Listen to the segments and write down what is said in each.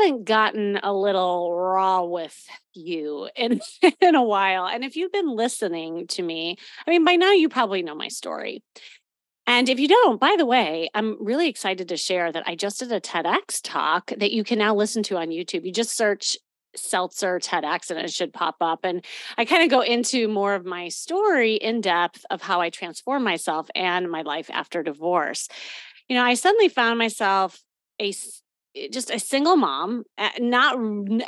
Haven't gotten a little raw with you in in a while. And if you've been listening to me, I mean, by now you probably know my story. And if you don't, by the way, I'm really excited to share that I just did a TEDx talk that you can now listen to on YouTube. You just search Seltzer TEDx and it should pop up. And I kind of go into more of my story in depth of how I transformed myself and my life after divorce. You know, I suddenly found myself a just a single mom, eh, not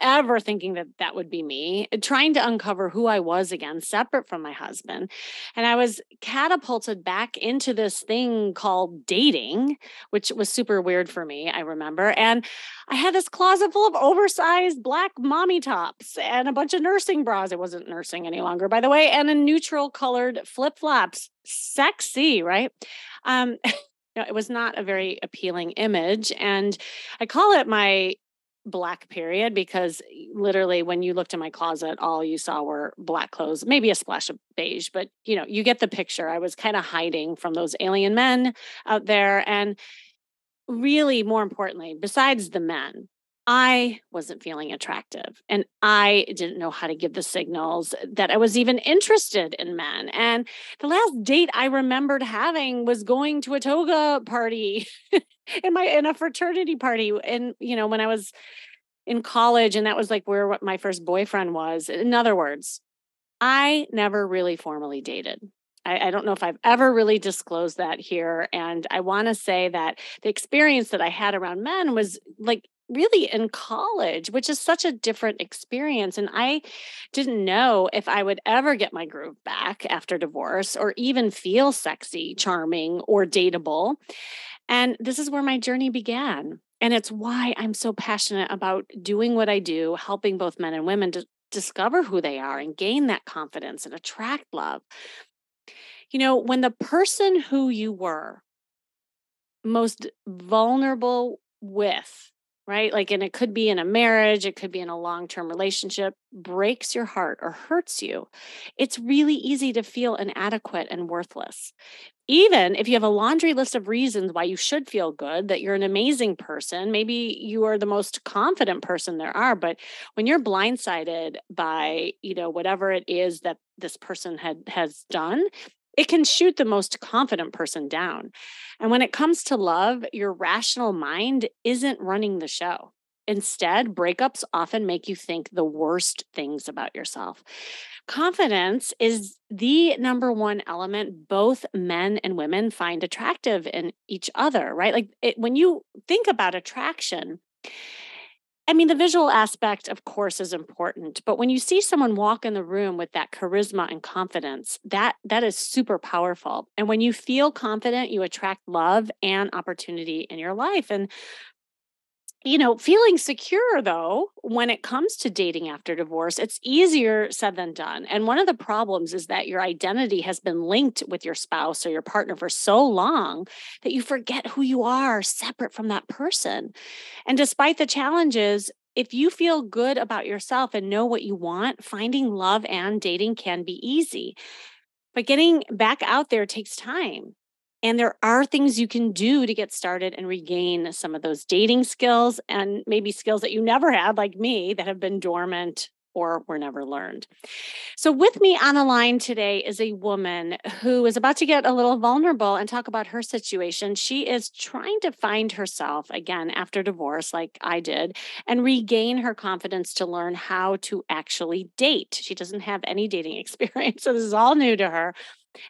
ever thinking that that would be me, eh, trying to uncover who I was again, separate from my husband. And I was catapulted back into this thing called dating, which was super weird for me, I remember. And I had this closet full of oversized black mommy tops and a bunch of nursing bras. It wasn't nursing any longer, by the way, and a neutral colored flip flops. Sexy, right? Um, it was not a very appealing image. And I call it my black period because literally when you looked in my closet all you saw were black clothes maybe a splash of beige but you know you get the picture i was kind of hiding from those alien men out there and really more importantly besides the men I wasn't feeling attractive and I didn't know how to give the signals that I was even interested in men. And the last date I remembered having was going to a toga party in my in a fraternity party and you know when I was in college and that was like where my first boyfriend was. In other words, I never really formally dated. I, I, don't know if I've ever really disclosed that here. And I want to say that the experience that I had around men was like really in college, which is such a different experience. And I didn't know if I would ever get my groove back after divorce or even feel sexy, charming, or dateable. And this is where my journey began. And it's why I'm so passionate about doing what I do, helping both men and women to discover who they are and gain that confidence and attract love. You know, when the person who you were most vulnerable with right? Like, and it could be in a marriage, it could be in a long term relationship, breaks your heart or hurts you. It's really easy to feel inadequate and worthless. Even if you have a laundry list of reasons why you should feel good, that you're an amazing person, maybe you are the most confident person there are, but when you're blindsided by, you know, whatever it is that this person had has done, it can shoot the most confident person down. And when it comes to love, your rational mind isn't running the show. Instead, breakups often make you think the worst things about yourself. Confidence is the number one element both men and women find attractive in each other, right? Like it, when you think about attraction, I mean, the visual aspect, of course, is important, but when you see someone walk in the room with that charisma and confidence, that that is super powerful. And when you feel confident, you attract love and opportunity in your life. And you know, feeling secure though, when it comes to dating after divorce, it's easier said than done. And one of the problems is that your identity has been linked with your spouse or your partner for so long that you forget who you are separate from that person. And despite the challenges, if you feel good about yourself and know what you want, finding love and dating can be easy. But getting back out there takes time. And there are things you can do to get started and regain some of those dating skills and maybe skills that you never had, like me, that have been dormant or were never learned. So, with me on the line today is a woman who is about to get a little vulnerable and talk about her situation. She is trying to find herself again after divorce, like I did, and regain her confidence to learn how to actually date. She doesn't have any dating experience, so this is all new to her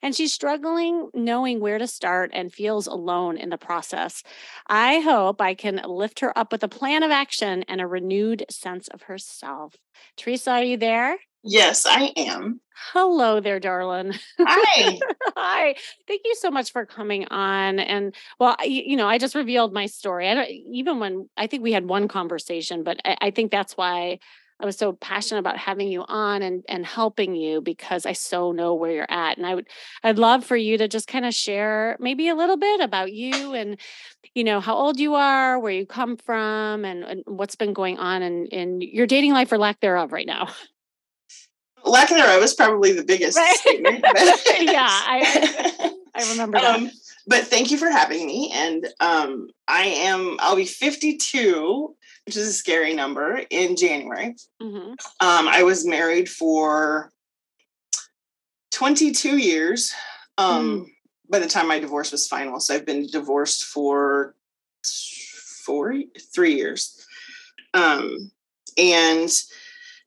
and she's struggling knowing where to start and feels alone in the process. I hope I can lift her up with a plan of action and a renewed sense of herself. Teresa, are you there? Yes, I am. Hello there, darling. Hi. Hi. Thank you so much for coming on. And well, I, you know, I just revealed my story. I don't even when I think we had one conversation, but I, I think that's why I was so passionate about having you on and and helping you because I so know where you're at. And I would I'd love for you to just kind of share maybe a little bit about you and you know how old you are, where you come from, and, and what's been going on in, in your dating life or lack thereof right now. Lack thereof is probably the biggest Right. statement. Yeah, I- I remember that. Um, but thank you for having me. And um, I am, I'll be 52, which is a scary number, in January. Mhm. Um, I was married for 22 years um, by the time my divorce was final. So I've been divorced for four, three years. Um, and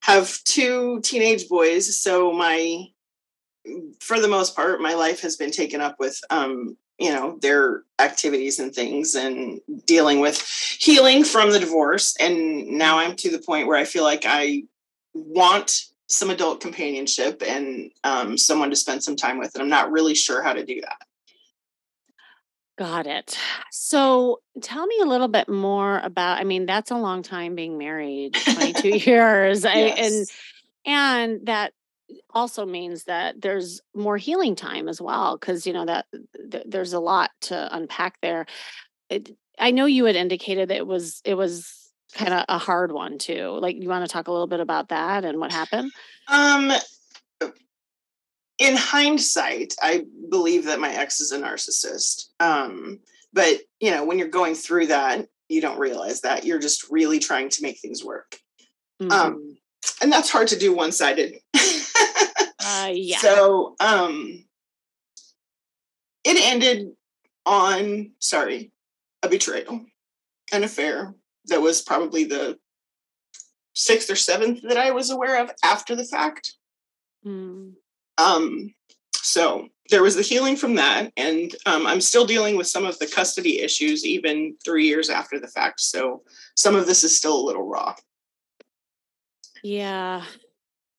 have two teenage boys. So my, for the most part, my life has been taken up with, um, you know, their activities and things and dealing with healing from the divorce. And now I'm to the point where I feel like I want some adult companionship and um, someone to spend some time with. And I'm not really sure how to do that. Got it. So tell me a little bit more about, I mean, that's a long time being married, 22 years. I, and and that also means that there's more healing time as well because you know that th- there's a lot to unpack there. It, I know you had indicated that it was it was kind of a hard one too. Like you want to talk a little bit about that and what happened? Um, in hindsight, I believe that my ex is a narcissist. Um, but you know, when you're going through that, you don't realize that you're just really trying to make things work. Mhm. Um, and that's hard to do one-sided. uh, yeah. So um it ended on sorry, a betrayal, an affair that was probably the sixth or seventh that I was aware of after the fact. Mm. Um, so there was the healing from that, and um, I'm still dealing with some of the custody issues even three years after the fact. So some of this is still a little raw. Yeah.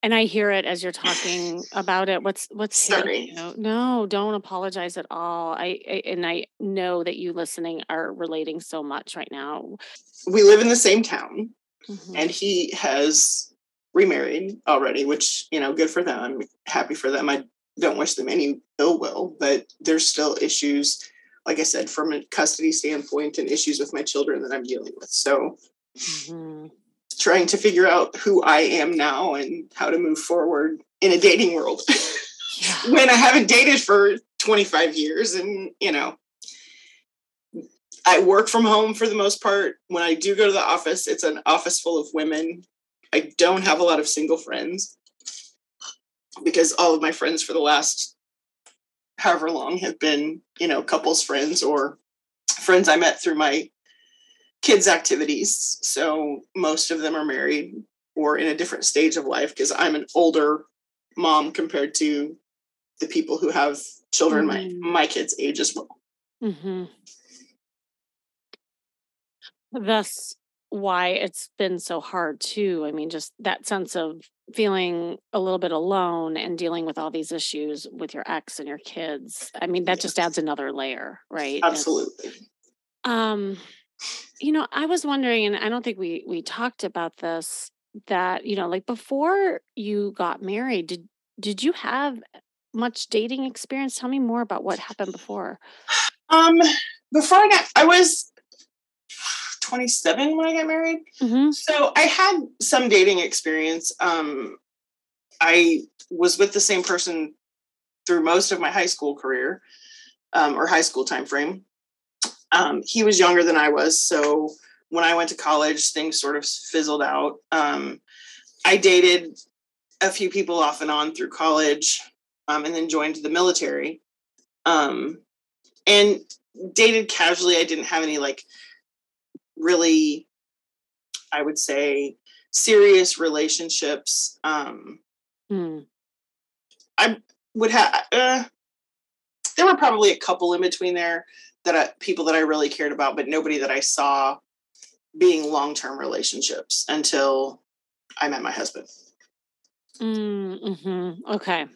And I hear it as you're talking about it. What's what's Sorry. No, don't apologize at all. I, I and I know that you listening are relating so much right now. We live in the same town, Mhm. and he has remarried already, which you know, good for them. I'm happy for them. I don't wish them any ill will, but there's still issues, like I said, from a custody standpoint, and issues with my children that I'm dealing with. So Mhm. Trying to figure out who I am now and how to move forward in a dating world Yeah. when I haven't dated for 25 years and you know I work from home for the most part. When I do go to the office, it's an office full of women. I don't have a lot of single friends because all of my friends for the last however long have been, you know, couples friends or friends I met through my kids' activities. So most of them are married or in a different stage of life because I'm an older mom compared to the people who have children Mm. my my kids' age as well. Mm-hmm. That's why it's been so hard too. I mean, just that sense of feeling a little bit alone and dealing with all these issues with your ex and your kids. I mean, that just adds another layer, right? Absolutely. um, you know, I was wondering, and I don't think we we talked about this, that, you know, like before you got married, did did you have much dating experience? Tell me more about what happened before. Um before I got I was 27 when I got married. hmm So I had some dating experience. Um, I was with the same person through most of my high school career um, or high school time frame. Um, he was younger than I was, so when I went to college, things sort of fizzled out. Um, I dated a few people off and on through college, um, and then joined the military. Um, and dated casually. I didn't have any like really I would say serious relationships. Um, Mm. would have uh, there were probably a couple in between there that I, people that I really cared about, but nobody that I saw being long term relationships until I met my husband. Mm-hmm. Okay.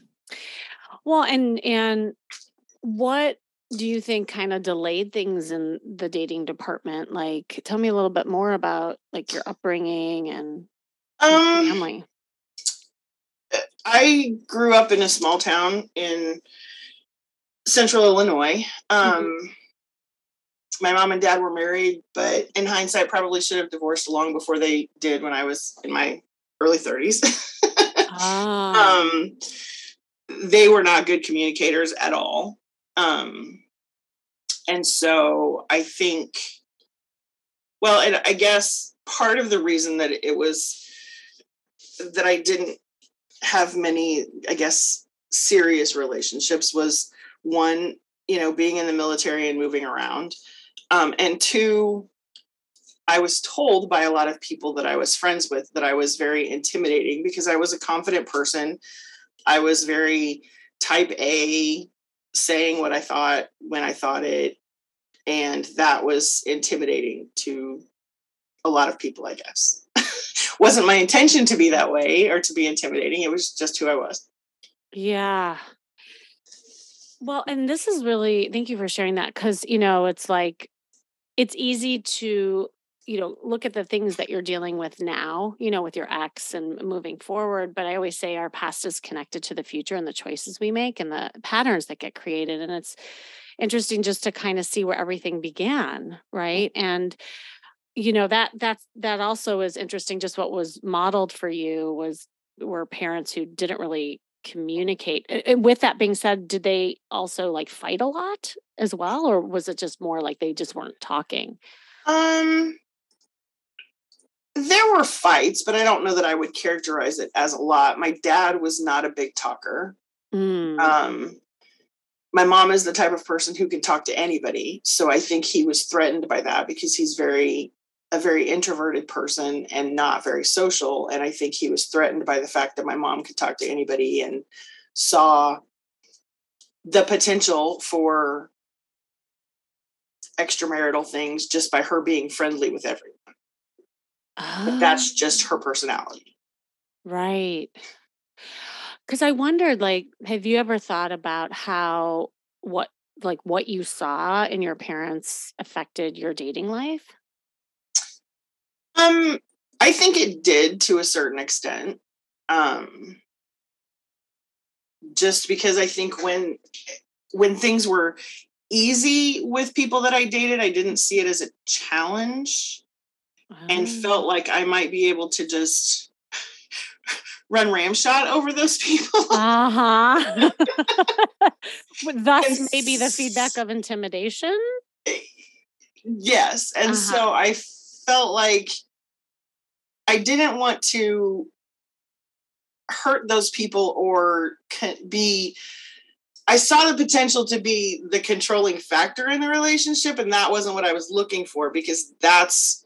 Well, and and what do you think kind of delayed things in the dating department? Like, tell me a little bit more about like your upbringing and Um, family. I grew up in a small town in central Illinois. Mhm. Um, my mom and dad were married, but in hindsight, probably should have divorced long before they did when I was in my early 30s. Ah. um, they were not good communicators at all. Um, and so I think, well, and I guess part of the reason that it was that I didn't have many, I guess, serious relationships was one, you know, being in the military and moving around. Um, and two, I was told by a lot of people that I was friends with that I was very intimidating because I was a confident person. I was very type A, saying what I thought when I thought it. And that was intimidating to a lot of people, I guess. Wasn't my intention to be that way or to be intimidating. It was just who I was. Yeah. Well, and this is really, thank you for sharing that because, you know, it's like, it's easy to, you know, look at the things that you're dealing with now, you know, with your ex and moving forward. But I always say our past is connected to the future and the choices we make and the patterns that get created. And it's interesting just to kind of see where everything began. Right. And, you know, that, that's, that also is interesting. Just what was modeled for you was, were parents who didn't really communicate. And with that being said, did they also like fight a lot as well? Or was it just more like they just weren't talking? Um, there were fights, but I don't know that I would characterize it as a lot. My dad was not a big talker. Mm, Um, my mom is the type of person who can talk to anybody, so I think he was threatened by that because he's very a very introverted person and not very social, and I think he was threatened by the fact that my mom could talk to anybody and saw the potential for extramarital things just by her being friendly with everyone. But that's ah, just her personality. right. Because I wondered, like, have you ever thought about how what like what you saw in your parents affected your dating life? Um, I think it did to a certain extent. Um, just because I think when when things were easy with people that I dated, I didn't see it as a challenge and Oh. felt like I might be able to just run ramshot over those people. Uh-huh. Thus maybe the feedback of intimidation? yes, and Uh-huh. so I felt like I didn't want to hurt those people or be I saw the potential to be the controlling factor in the relationship, and that wasn't what I was looking for because that's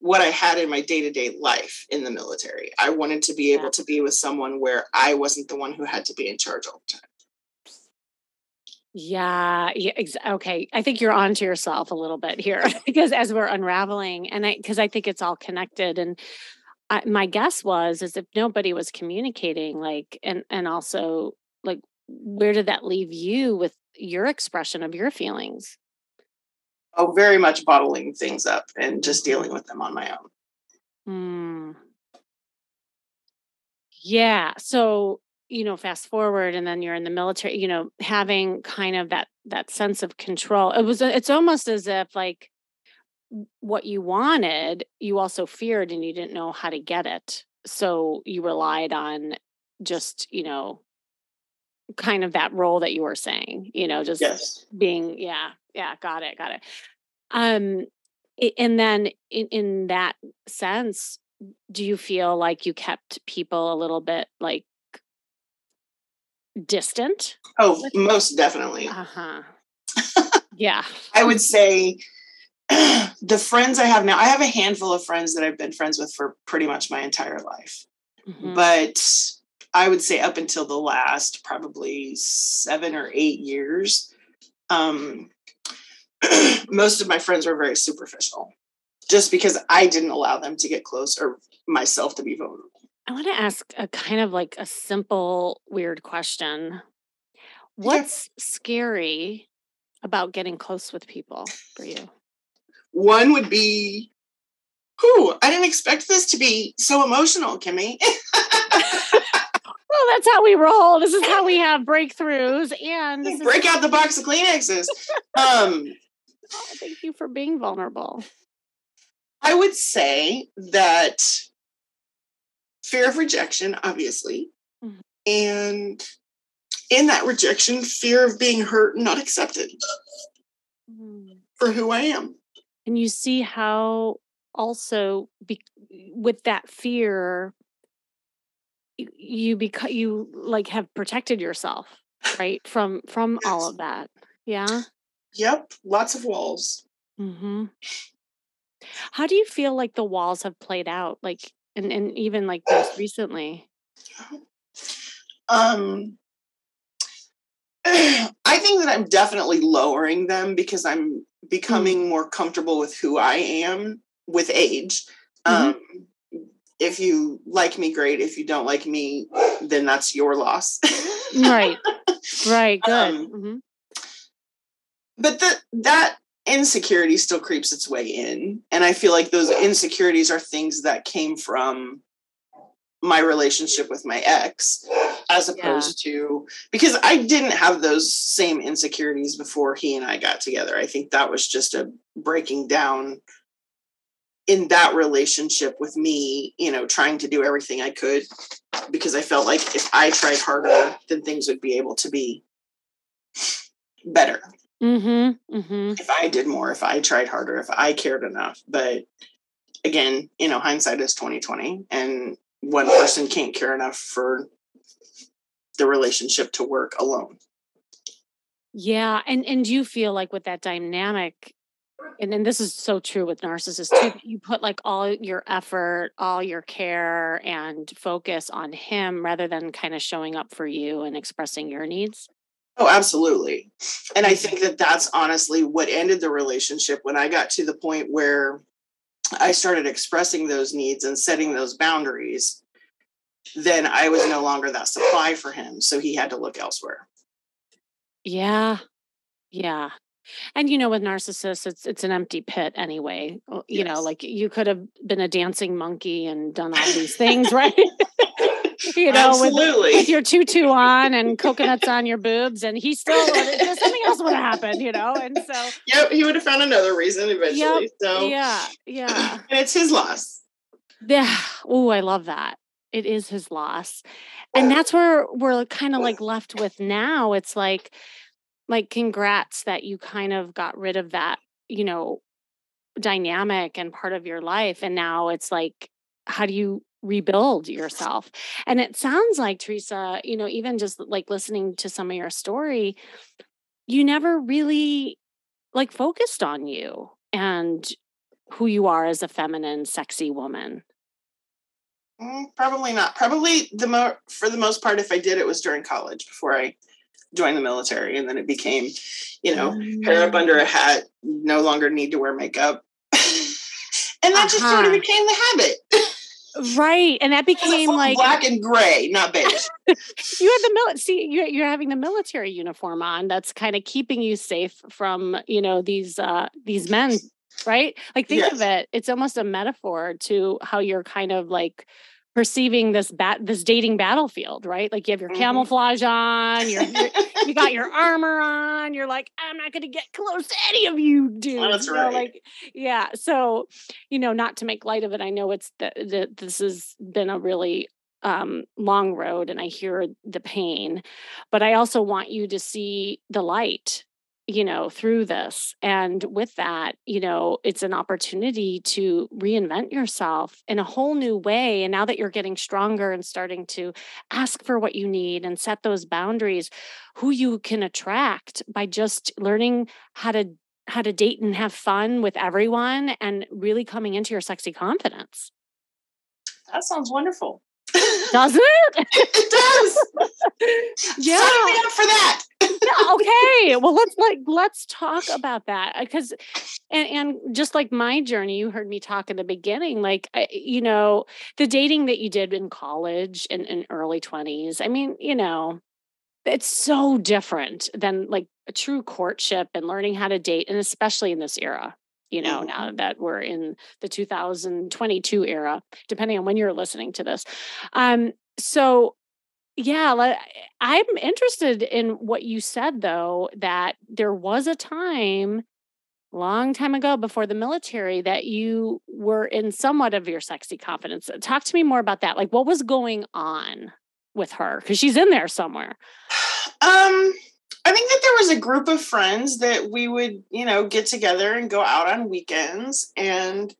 what I had in my day to day life in the military. I wanted to be able to be with someone where I wasn't the one who had to be in charge all the time. Yeah, yeah, ex- okay. I think you're onto yourself a little bit here because as we're unraveling, and I because I think it's all connected. And I, my guess was is if nobody was communicating, like, and and also like, where did that leave you with your expression of your feelings? Oh, very much bottling things up and just dealing with them on my own. Mm, yeah. So you know, fast forward, and then you're in the military. You know, having kind of that that sense of control. It was. It's almost as if like what you wanted, you also feared and you didn't know how to get it. So you relied on just, you know, kind of that role that you were saying, you know, just Yes. being, yeah, yeah, got it, got it. Um, and then in, in that sense, do you feel like you kept people a little bit like distant? Oh, most definitely. Uh huh. Yeah. I would say the friends I have now, I have a handful of friends that I've been friends with for pretty much my entire life. hmm But I would say up until the last probably seven or eight years, um, most of my friends were very superficial just because I didn't allow them to get close or myself to be vulnerable. I want to ask a kind of like a simple, weird question. What's yeah. scary about getting close with people for you? One would be, who I didn't expect this to be so emotional, Kimmy. well, that's how we roll. This is how we have breakthroughs and break out the box of Kleenexes. Um, oh, thank you for being vulnerable. I would say that fear of rejection, obviously, mm-hmm. and in that rejection, fear of being hurt and not accepted mm-hmm. for who I am. And you see how also be, with that fear, you become you like have protected yourself right from from yes. all of that yeah yep lots of walls mm-hmm. how do you feel like the walls have played out like and, and even like most recently um i think that i'm definitely lowering them because i'm mm. becoming mm. more comfortable with who i am with age mm-hmm. um if you like me great if you don't like me then that's your loss right right good um, mm-hmm. but the, that insecurity still creeps its way in and i feel like those insecurities are things that came from my relationship with my ex as opposed yeah. to because i didn't have those same insecurities before he and i got together i think that was just a breaking down in that relationship with me, you know, trying to do everything I could because I felt like if I tried harder, then things would be able to be better. Mm-hmm, mm-hmm. If I did more, if I tried harder, if I cared enough. But again, you know, hindsight is 2020 and one person can't care enough for the relationship to work alone. Yeah. And and you feel like with that dynamic, and then this is so true with narcissists too you put like all your effort all your care and focus on him rather than kind of showing up for you and expressing your needs oh absolutely and i think that that's honestly what ended the relationship when i got to the point where i started expressing those needs and setting those boundaries then i was no longer that supply for him so he had to look elsewhere yeah yeah and you know, with narcissists, it's it's an empty pit anyway. You yes. know, like you could have been a dancing monkey and done all these things, right? You know, Absolutely. With, with, your tutu on and coconuts on your boobs, and he still something else would have happened, you know. And so, yep, he would have found another reason eventually. Yep, so, yeah, yeah, and it's his loss. Yeah. Oh, I love that. It is his loss, and that's where we're kind of like left with now. It's like like congrats that you kind of got rid of that you know dynamic and part of your life and now it's like how do you rebuild yourself and it sounds like teresa you know even just like listening to some of your story you never really like focused on you and who you are as a feminine sexy woman mm, probably not probably the mo for the most part if i did it was during college before i joined the military and then it became you know mm. hair up under a hat no longer need to wear makeup and that uh-huh. just sort of uh-huh. became the habit right and that became like black and gray not beige you had the mil- see you're, you're having the military uniform on that's kind of keeping you safe from you know these uh these men right like think yes. of it it's almost a metaphor to how you're kind of like perceiving this bat this dating battlefield, right? Like you have your mm-hmm. camouflage on, you're, you're, you got your armor on. You're like, I'm not going to get close to any of you, dude. Oh, that's right. Like, yeah. So, you know, not to make light of it, I know it's that this has been a really um, long road, and I hear the pain, but I also want you to see the light you know, through this. And with that, you know, it's an opportunity to reinvent yourself in a whole new way. And now that you're getting stronger and starting to ask for what you need and set those boundaries, who you can attract by just learning how to how to date and have fun with everyone and really coming into your sexy confidence. That sounds wonderful. Does it? it does. yeah. Sign me up for that. Okay well let's like let's talk about that because and and just like my journey you heard me talk in the beginning like you know the dating that you did in college and in early 20s i mean you know it's so different than like a true courtship and learning how to date and especially in this era you know, mm-hmm. now that we're in the 2022 era, depending on when you're listening to this. Um, so yeah, I'm interested in what you said though, that there was a time long time ago before the military that you were in somewhat of your sexy confidence. Talk to me more about that. Like what was going on with her? Because she's in there somewhere. Um I think that there was a group of friends that we would, you know, get together and go out on weekends and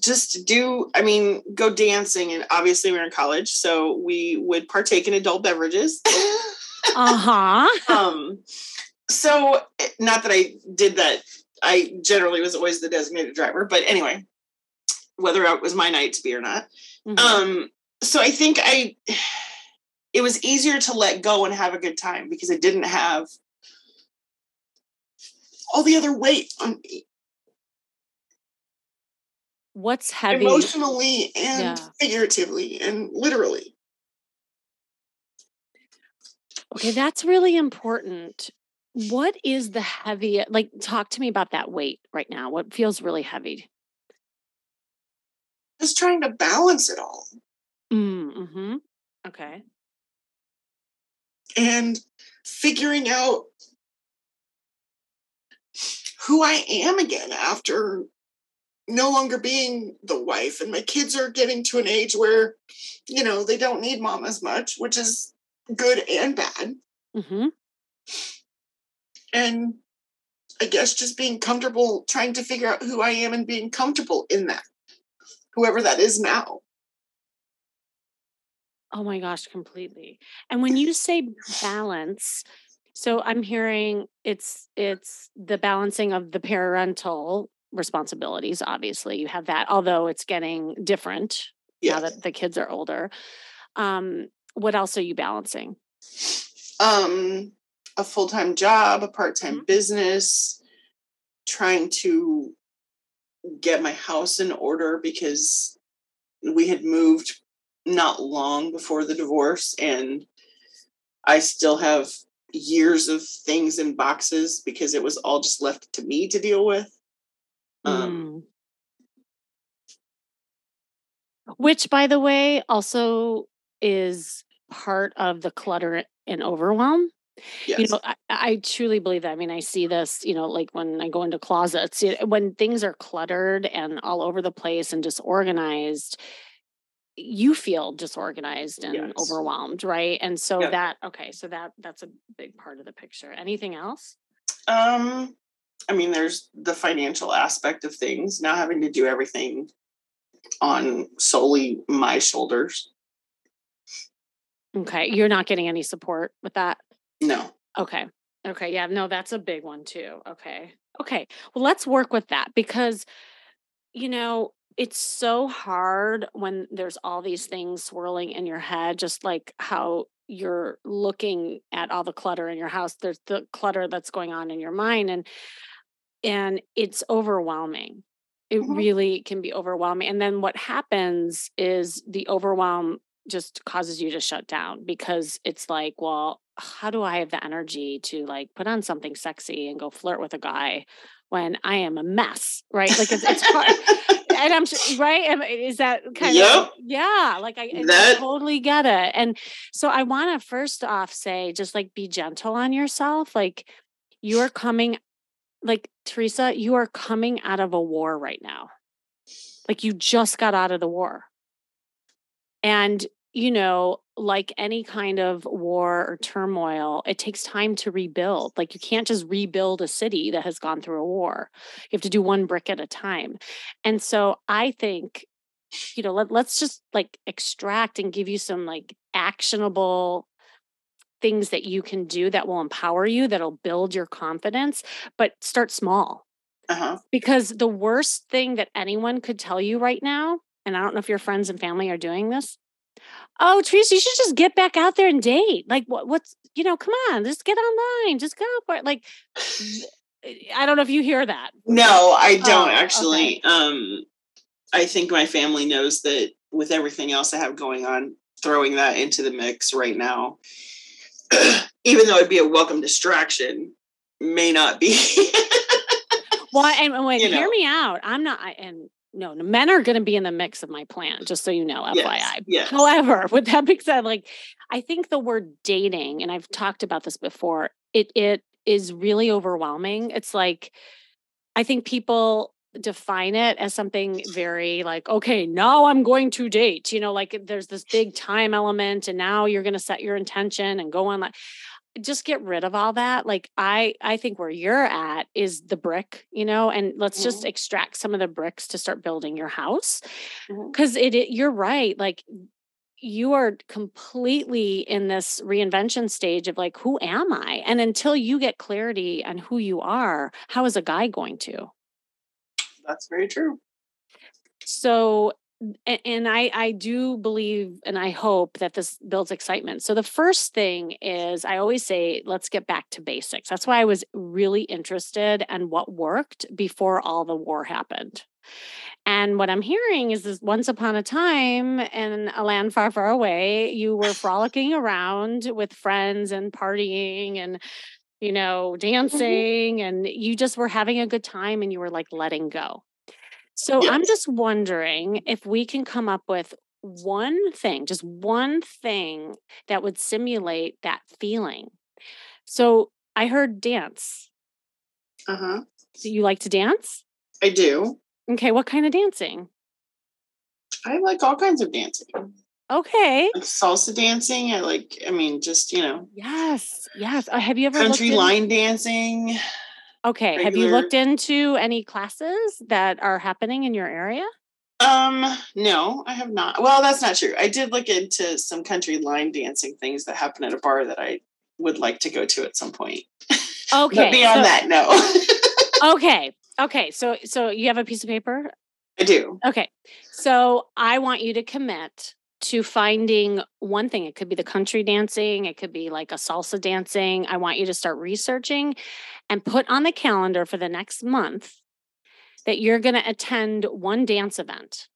just do, I mean, go dancing. And obviously, we are in college, so we would partake in adult beverages. uh huh. um, so, eh, not that I did that, I generally was always the designated driver, but anyway, whether it was my night to be or not. Mm-hmm. Um, so I think I it was easier to let go and have a good time because I didn't have all the other weight on me. What's heavy? Emotionally and yeah. figuratively and literally. Okay, that's really important. What is the heavy? Like, talk to me about that weight right now. What feels really heavy? Just trying to balance it all. Mm, mm-hmm. Okay and figuring out who I am again after no longer being the wife. And my kids are getting to an age where, you know, they don't need mom as much, which is good and bad. Mm-hmm. And I guess just being comfortable, trying to figure out who I am and being comfortable in that, whoever that is now. Oh my gosh, completely. And when you say balance, so I'm hearing it's it's the balancing of the parental responsibilities. Obviously, you have that, although it's getting different yes. now that the kids are older. Um, what else are you balancing? Um, a full time job, a part time mm-hmm. business, trying to get my house in order because we had moved not long before the divorce and I still have years of things in boxes because it was all just left to me to deal with. Um, mm. Which, by the way, also is part of the clutter and overwhelm. Yes. You know, I, I, truly believe that. I mean, I see this, you know, like when I go into closets, you know, when things are cluttered and all over the place and disorganized, you feel disorganized and yes. overwhelmed right and so yep. that okay so that that's a big part of the picture anything else um i mean there's the financial aspect of things now having to do everything on solely my shoulders okay you're not getting any support with that no okay okay yeah no that's a big one too okay okay well let's work with that because you know it's so hard when there's all these things swirling in your head, just like how you're looking at all the clutter in your house. There's the clutter that's going on in your mind and and it's overwhelming. It mm-hmm. really can be overwhelming. And then what happens is the overwhelm just causes you to shut down because it's like, well, how do I have the energy to like put on something sexy and go flirt with a guy when I am a mess, right? Like it's, it's hard. and I'm right. Is that kind yep. of yeah? Like I, that, I totally get it. And so I want to first off say, just like be gentle on yourself. Like you are coming, like Teresa, you are coming out of a war right now. Like you just got out of the war, and you know, like any kind of war or turmoil, it takes time to rebuild. Like you can't just rebuild a city that has gone through a war. You have to do one brick at a time. And so I think, you know, let, let's just like extract and give you some like actionable things that you can do that will empower you, that'll build your confidence, but start small. Uh-huh. Because the worst thing that anyone could tell you right now, and I don't know if your friends and family are doing this, Oh, Teresa, you should just get back out there and date. Like, what? What's you know, come on, just get online, just go for it. Like, I don't know if you hear that. No, I don't oh, actually. Okay. Um, I think my family knows that with everything else I have going on, throwing that into the mix right now, even though it'd be a welcome distraction, may not be. well, and, and you hear know. me out. I'm not, and no, men are going to be in the mix of my plan, just so you know, FYI. Yes, yes. However, with that being said, like I think the word dating, and I've talked about this before, it it is really overwhelming. It's like I think people define it as something very like okay now i'm going to date you know like there's this big time element and now you're going to set your intention and go on like just get rid of all that like i i think where you're at is the brick you know and let's mm-hmm. just extract some of the bricks to start building your house because mm-hmm. it, it you're right like you are completely in this reinvention stage of like who am i and until you get clarity on who you are how is a guy going to that's very true so and I I do believe and I hope that this builds excitement. So the first thing is I always say let's get back to basics. That's why I was really interested in what worked before all the war happened. And what I'm hearing is this once upon a time in a land far, far away, you were frolicking around with friends and partying and you know, mm-hmm. dancing mm-hmm. and you just were having a good time and you were like letting go. So yes. I'm just wondering if we can come up with one thing, just one thing that would simulate that feeling. So I heard dance. Uh huh. Do you like to dance? I do. Okay. What kind of dancing? I like all kinds of dancing. Okay. Like salsa dancing. I like, I mean, just, you know. Yes. Yes. Uh, have you ever country line dancing? Okay. Regular. Have you looked into any classes that are happening in your area? Um, no, I have not. Well, that's not true. I did look into some country line dancing things that happen at a bar that I would like to go to at some point. Okay. but beyond so, that, no. okay. Okay. So so you have a piece of paper? I do. Okay. So I want you to commit to finding one thing. It could be the country dancing, it could be like a salsa dancing. I want you to start researching and put on the calendar for the next month that you're going to attend one dance event.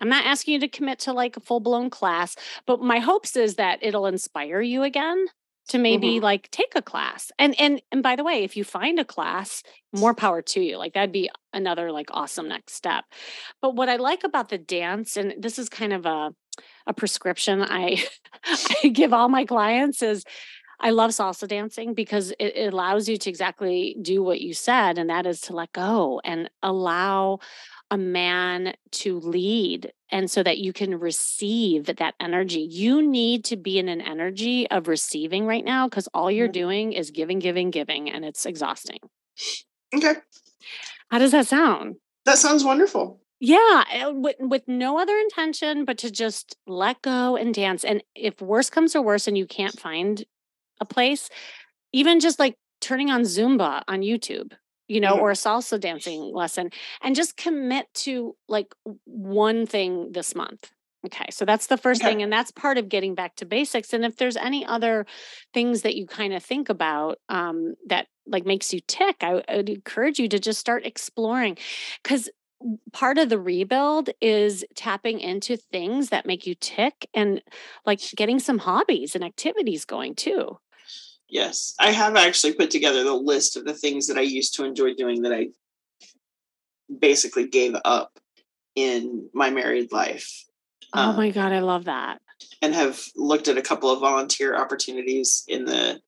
I'm not asking you to commit to like a full blown class, but my hopes is that it'll inspire you again to maybe mm-hmm. like take a class. And and and by the way, if you find a class, more power to you. Like that'd be another like awesome next step. But what I like about the dance and this is kind of a a prescription I I give all my clients is I love salsa dancing because it, it, allows you to exactly do what you said, and that is to let go and allow a man to lead and so that you can receive that energy. You need to be in an energy of receiving right now because all you're mm-hmm. doing is giving, giving, giving, and it's exhausting. Okay. How does that sound? That sounds wonderful. Yeah, eh, with, with no other intention but to just let go and dance. And if worse comes to worse and you can't find a place, even just like turning on Zumba on YouTube, you know, mm-hmm. or a salsa dancing lesson, and just commit to like one thing this month. Okay, so that's the first okay. thing, and that's part of getting back to basics. And if there's any other things that you kind of think about um, that like makes you tick, I, I would encourage you to just start exploring, because part of the rebuild is tapping into things that make you tick and like getting some hobbies and activities going too. Yes, I have actually put together the list of the things that I used to enjoy doing that I basically gave up in my married life. Oh um, my God, I love that. And have looked at a couple of volunteer opportunities in the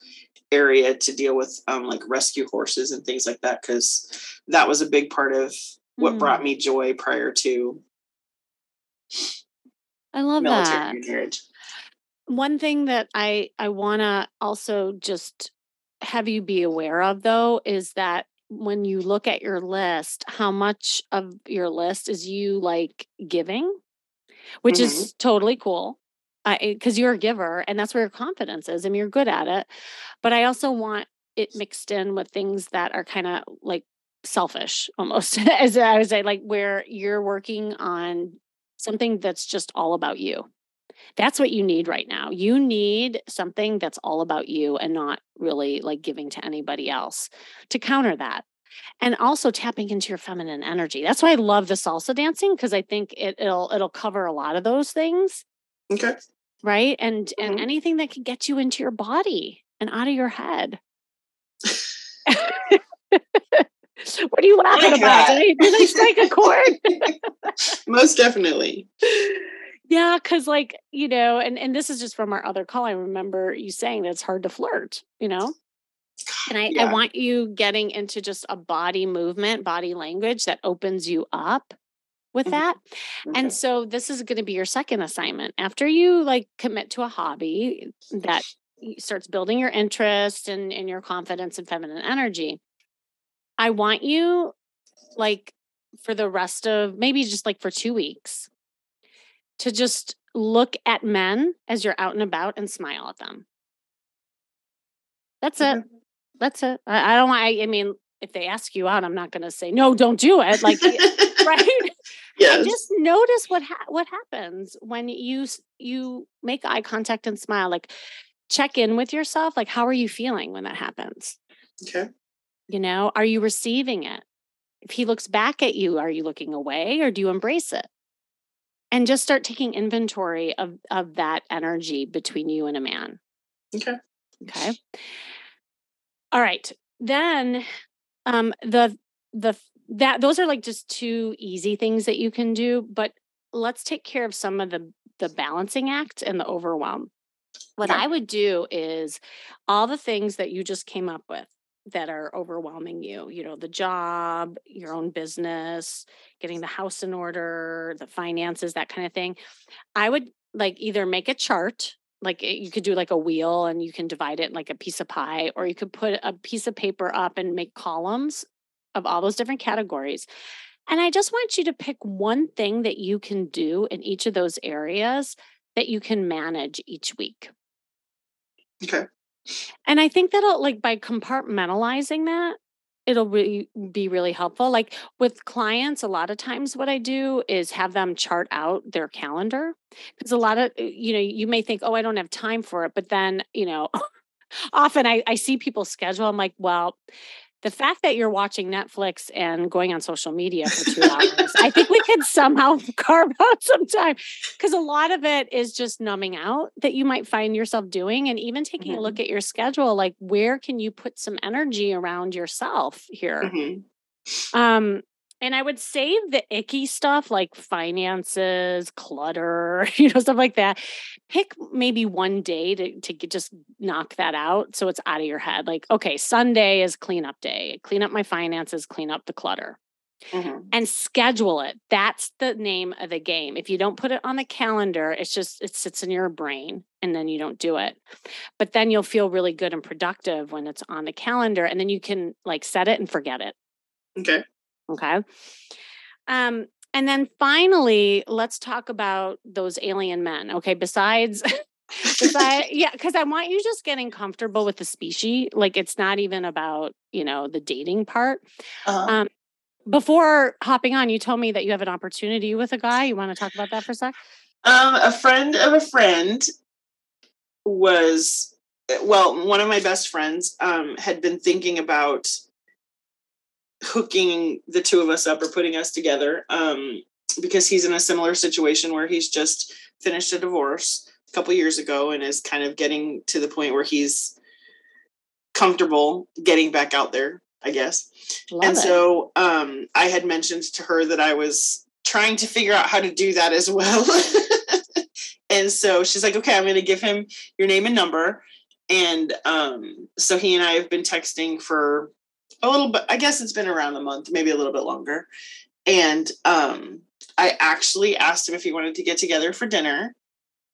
area to deal with um, like rescue horses and things like that, because that was a big part of what mm. brought me joy prior to I love that. Marriage one thing that i i want to also just have you be aware of though is that when you look at your list how much of your list is you like giving which mm-hmm. is totally cool because you're a giver and that's where your confidence is and you're good at it but i also want it mixed in with things that are kind of like selfish almost as i would say like where you're working on something that's just all about you That's what you need right now. You need something that's all about you and not really like giving to anybody else to counter that. And also tapping into your feminine energy. That's why I love the salsa dancing because I think it, will it'll cover a lot of those things. Okay. Right. And mm-hmm. and anything that can get you into your body and out of your head. what are you laughing like about? Did I, did I strike a chord? Most definitely. Yeah, because like, you know, and, and this is just from our other call. I remember you saying that it's hard to flirt, you know? And I, yeah. I want you getting into just a body movement, body language that opens you up with mm-hmm. that. Okay. And so this is going to be your second assignment. After you like commit to a hobby that starts building your interest and, and your confidence and feminine energy, I want you like for the rest of maybe just like for two weeks to just look at men as you're out and about and smile at them. That's it. Mm-hmm. That's it. I, I don't I, I mean, if they ask you out, I'm not going to say no, don't do it. Like, right? Yes. just notice what ha- what happens when you you make eye contact and smile. Like, check in with yourself. Like, how are you feeling when that happens? Okay. You know, are you receiving it? If he looks back at you, are you looking away or do you embrace it? And just start taking inventory of of that energy between you and a man. Okay. Okay. All right. Then um the the that those are like just two easy things that you can do, but let's take care of some of the the balancing act and the overwhelm. What I would do is all the things that you just came up with that are overwhelming you, you know, the job, your own business, getting the house in order, the finances, that kind of thing. I would like either make a chart like eh, you could do like a wheel and you can divide it like a piece of pie or you could put a piece of paper up and make columns of all those different categories. And i just want you to pick one thing that you can do in each of those areas that you can manage each week. Okay and i think that'll like by compartmentalizing that it'll really be really helpful. Like with clients a lot of times what i do is have them chart out their calendar because a lot of uh, you know you may think oh i don't have time for it but then you know often I, I see people schedule i'm like well the fact that you're watching Netflix and going on social media for two hours, I think we could somehow carve out some time because a lot of it is just numbing out that you might find yourself doing. And even taking mm-hmm. a look mm-hmm. at your schedule, like where can you put some energy around yourself here? Mm-hmm. Um, and I would save the icky stuff like finances, clutter, you know, stuff like that. Pick maybe one day to, to get, just knock that out so it's out of your head. Like, okay, Sunday is cleanup day, clean up my finances, clean up the clutter. Mm-hmm. And schedule it. That's the name of the game. If you don't put it on the calendar, it's just, it sits in your brain and then you don't do it. But then you'll feel really good and productive when it's on the calendar. And then you can like set it and forget it. Okay. Okay. Um, and then finally, let's talk about those alien men. Okay. Besides, besides yeah, because I want you just getting comfortable with the species. Like it's not even about, you know, the dating part. Uh-huh. Um, before hopping on, you told me that you have an opportunity with a guy. You want to talk about that for a sec? Um, a friend of a friend was well, one of my best friends um, had been thinking about hooking the two of us up or putting us together um, because he's in a similar situation where he's just finished a divorce a couple years ago and is kind of getting to the point where he's comfortable getting back out there i guess. Love and it. so um, i had mentioned to her that i was trying to figure out how to do that as well. And so she's like okay i'm going to give him your name and number. And um, so he and i have been texting for a little bit i guess it's been around a month maybe a little bit longer. And um, i actually asked him if he wanted to get together for dinner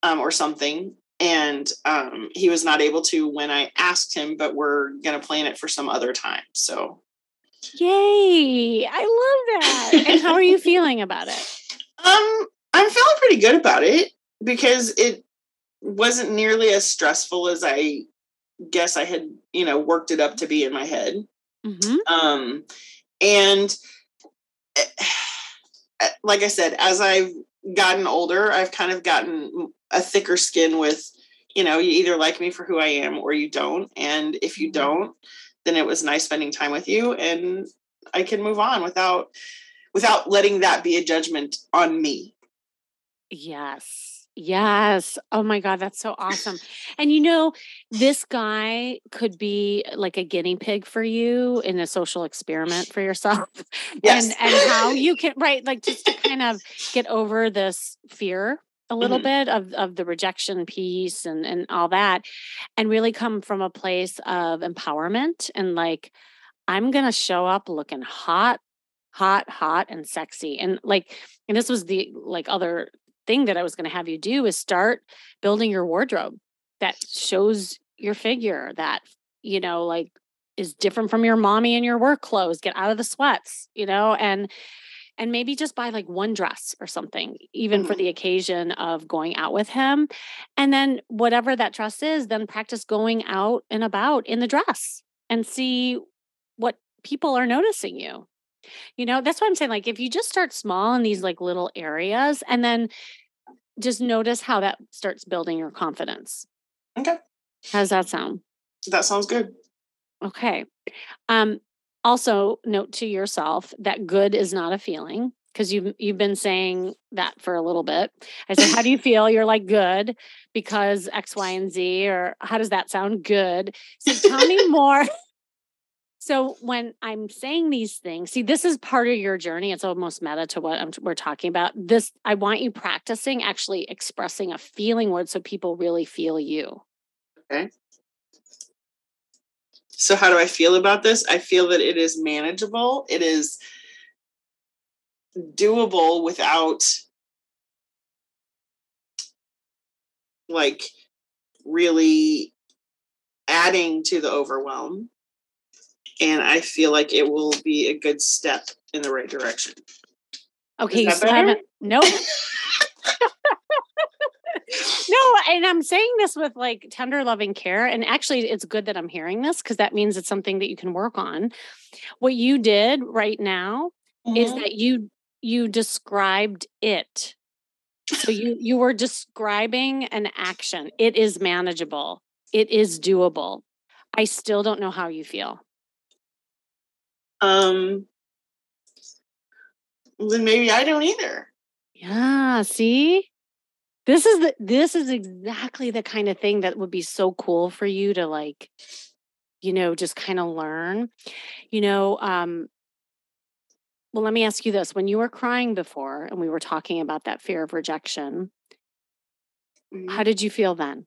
um, or something. And um, he was not able to when i asked him but we're going to plan it for some other time so. Yay! I love that. And how are you feeling about it? Um i'm feeling pretty good about it because it wasn't nearly as stressful as i guess i had you know worked it up to be in my head Mm-hmm. Um, and eh, like I said, as I've gotten older, I've kind of gotten a thicker skin with you know you either like me for who i am or you don't and if you Mm-hmm. don't then it was nice spending time with you and i can move on without without letting that be a judgment on me Yes. Yes. Oh my God, that's so awesome. And you know, this guy could be like a guinea pig for you in a social experiment for yourself. Yes. And and how you can right, like just to kind of get over this fear a little Mhm. bit of of the rejection piece and and all that and really come from a place of empowerment and like I'm going to show up looking hot hot hot and sexy and like and this was the like other thing that I was going to have you do is start building your wardrobe that shows your figure that you know like is different from your mommy and your work clothes get out of the sweats you know and and maybe just buy like one dress or something even for Mhm. the occasion of going out with him and then whatever that dress is then practice going out and about in the dress and see what people are noticing you you know, that's what I'm saying. Like, if you just start small in these like little areas and then just notice how that starts building your confidence. okay How does that sound? that sounds good Okay. Um, also note to yourself that good is not a feeling because you've you've been saying that for a little bit. I said, How do you feel? You're like good because X, Y, and Z, or how does that sound? Good. So tell me more. So when I'm saying these things, see, this is part of your journey. It's almost meta to what I'm, we're talking about. This, I want you practicing actually expressing a feeling word so people really feel you. Okay. So how do i feel about this i feel that it is manageable it is doable without like really adding to the overwhelm and i feel like it will be a good step in the right direction Okay, you that still better? haven't. Nope. no, and I'm saying this with like tender loving care. And actually, it's good that I'm hearing this because that means it's something that you can work on. What you did right now is Mhm. that you you described it. So you you were describing an action. It is manageable. It is doable. I still don't know how you feel. Um then maybe i don't either Yeah, see? This is the this is exactly the kind of thing that would be so cool for you to like you know just kind of learn. You know, um well let me ask you this. When you were crying before and we were talking about that fear of rejection, Mhm. how did you feel then?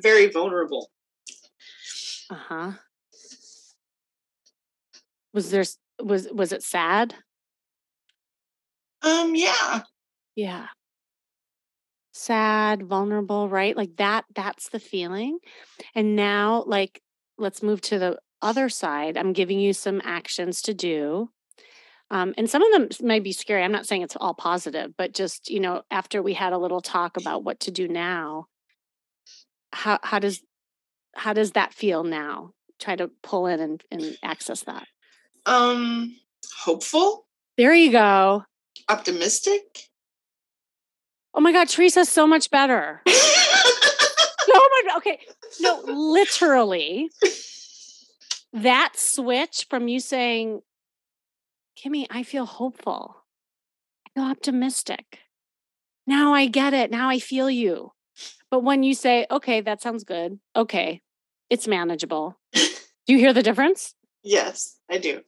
very vulnerable Uh-huh. Was there was was it sad? um yeah Yeah. Sad, vulnerable, right? Like that that's the feeling. And now like let's move to the other side. I'm giving you some actions to do. Um, and some of them may be scary. I'm not saying it's all positive, but just, you know, after we had a little talk about what to do now, how how does how does that feel now? Try to pull in and, and access that. Um hopeful There you go. optimistic Oh my God, Teresa's so much better. Oh my God. Okay. No, literally, that switch from you saying, Kimmy, I feel hopeful, I feel optimistic. Now I get it. Now I feel you. But when you say, okay, that sounds good. Okay, it's manageable. Do you hear the difference? yes i do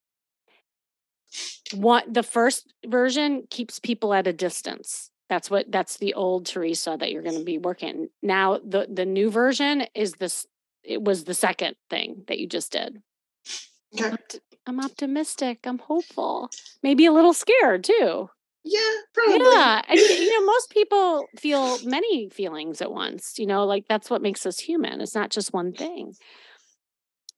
What the first version keeps people at a distance. That's what that's the old Teresa that you're going to be working. Now the the new version is this it was the second thing that you just did. I'm, okay I'm optimistic. I'm hopeful. Maybe a little scared too. yeah probably Yeah. And you know, most people feel many feelings at once. You know, like that's what makes us human. It's not just one thing.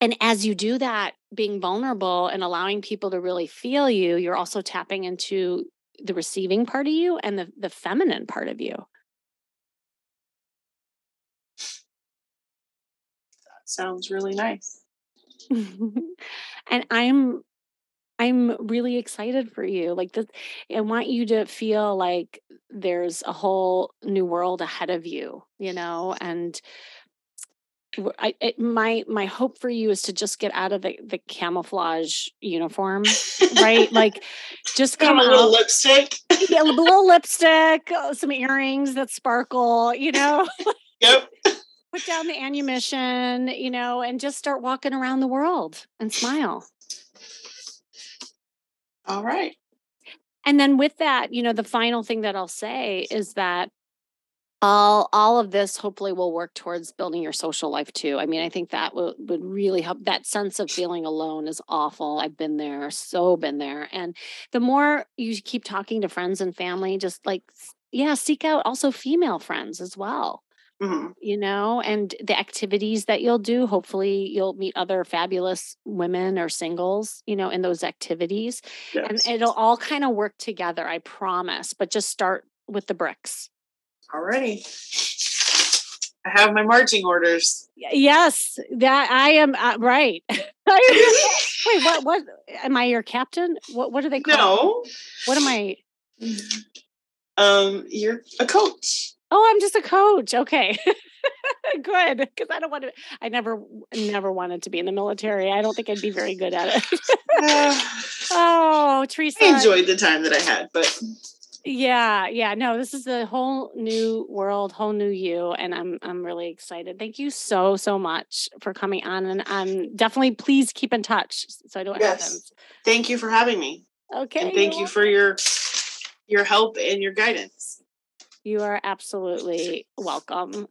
And as you do that, being vulnerable and allowing people to really feel you, you're also tapping into the receiving part of you and the, the feminine part of you. That sounds really nice and I'm I'm really excited for you. Like this I want you to feel like there's a whole new world ahead of you, you know, and I, it, my my hope for you is to just get out of the, the camouflage uniform, right? like, just come a little lipstick. yeah, a little lipstick, uh, some earrings that sparkle, you know. yep. Put down the ammunition, you know, and just start walking around the world and smile. All right. And then with that, you know, the final thing that I'll say is that all all of this hopefully will work towards building your social life too. I mean i think that would, would really help that sense of feeling alone is awful. I've been there so been there. And the more you keep talking to friends and family just like yeah seek out also female friends as well mm-hmm. you know and the activities that you'll do hopefully you'll meet other fabulous women or singles you know in those activities. Yes. and it'll all kind of work together i promise but just start with the bricks Alrighty. I have my marching orders. Yes, that I am uh, right. Wait, what? What? Am I your captain? What? What are they called? No. What am I? Um, you're a coach. Oh, I'm just a coach. Okay. good because i don't want to i never never wanted to be in the military i don't think i'd be very good at it uh, oh teresa i enjoyed the time that i had but yeah, yeah. No, this is a whole new world, whole new you, and I'm I'm really excited. Thank you so so much for coming on, and I'm definitely please keep in touch so I don't yes. Thank you for having me. Okay. And thank you for your your help and your guidance. You are absolutely welcome.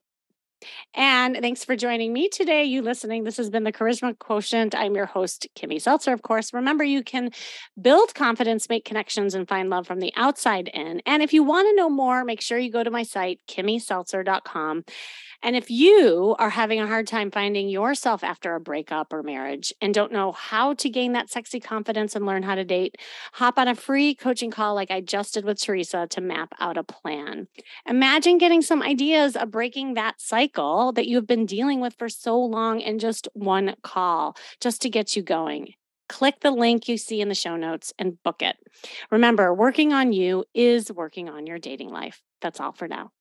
And thanks for joining me today. You listening. This has been the Charisma Quotient. I'm your host, Kimmy Seltzer, of course. Remember, you can build confidence, make connections, and find love from the outside in. And if you want to know more, make sure you go to my site, kimmyseltzer.com. And if you are having a hard time finding yourself after a breakup or marriage and don't know how to gain that sexy confidence and learn how to date, hop on a free coaching call like I just did with Teresa to map out a plan. Imagine getting some ideas of breaking that cycle that you've been dealing with for so long in just one call, just to get you going click the link you see in the show notes and book it. Remember, working on you is working on your dating life. That's all for now.